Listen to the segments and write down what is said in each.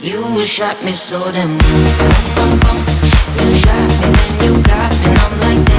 You shot me so damn. good. You shot me, then you got me, and I'm like that.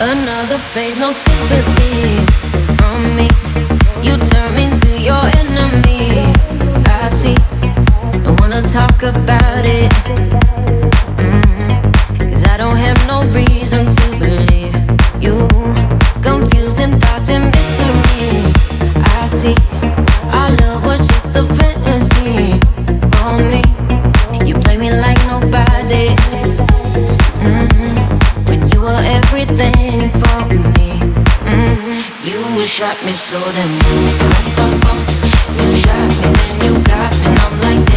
Another phase, no sympathy from me. You turn me to your enemy. I see, I wanna talk about it. Mm-hmm. Cause I don't have no reason to believe you. Confusing thoughts and mystery. I see. shot me so damn You shot me, then you got me, I'm like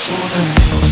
shoulder.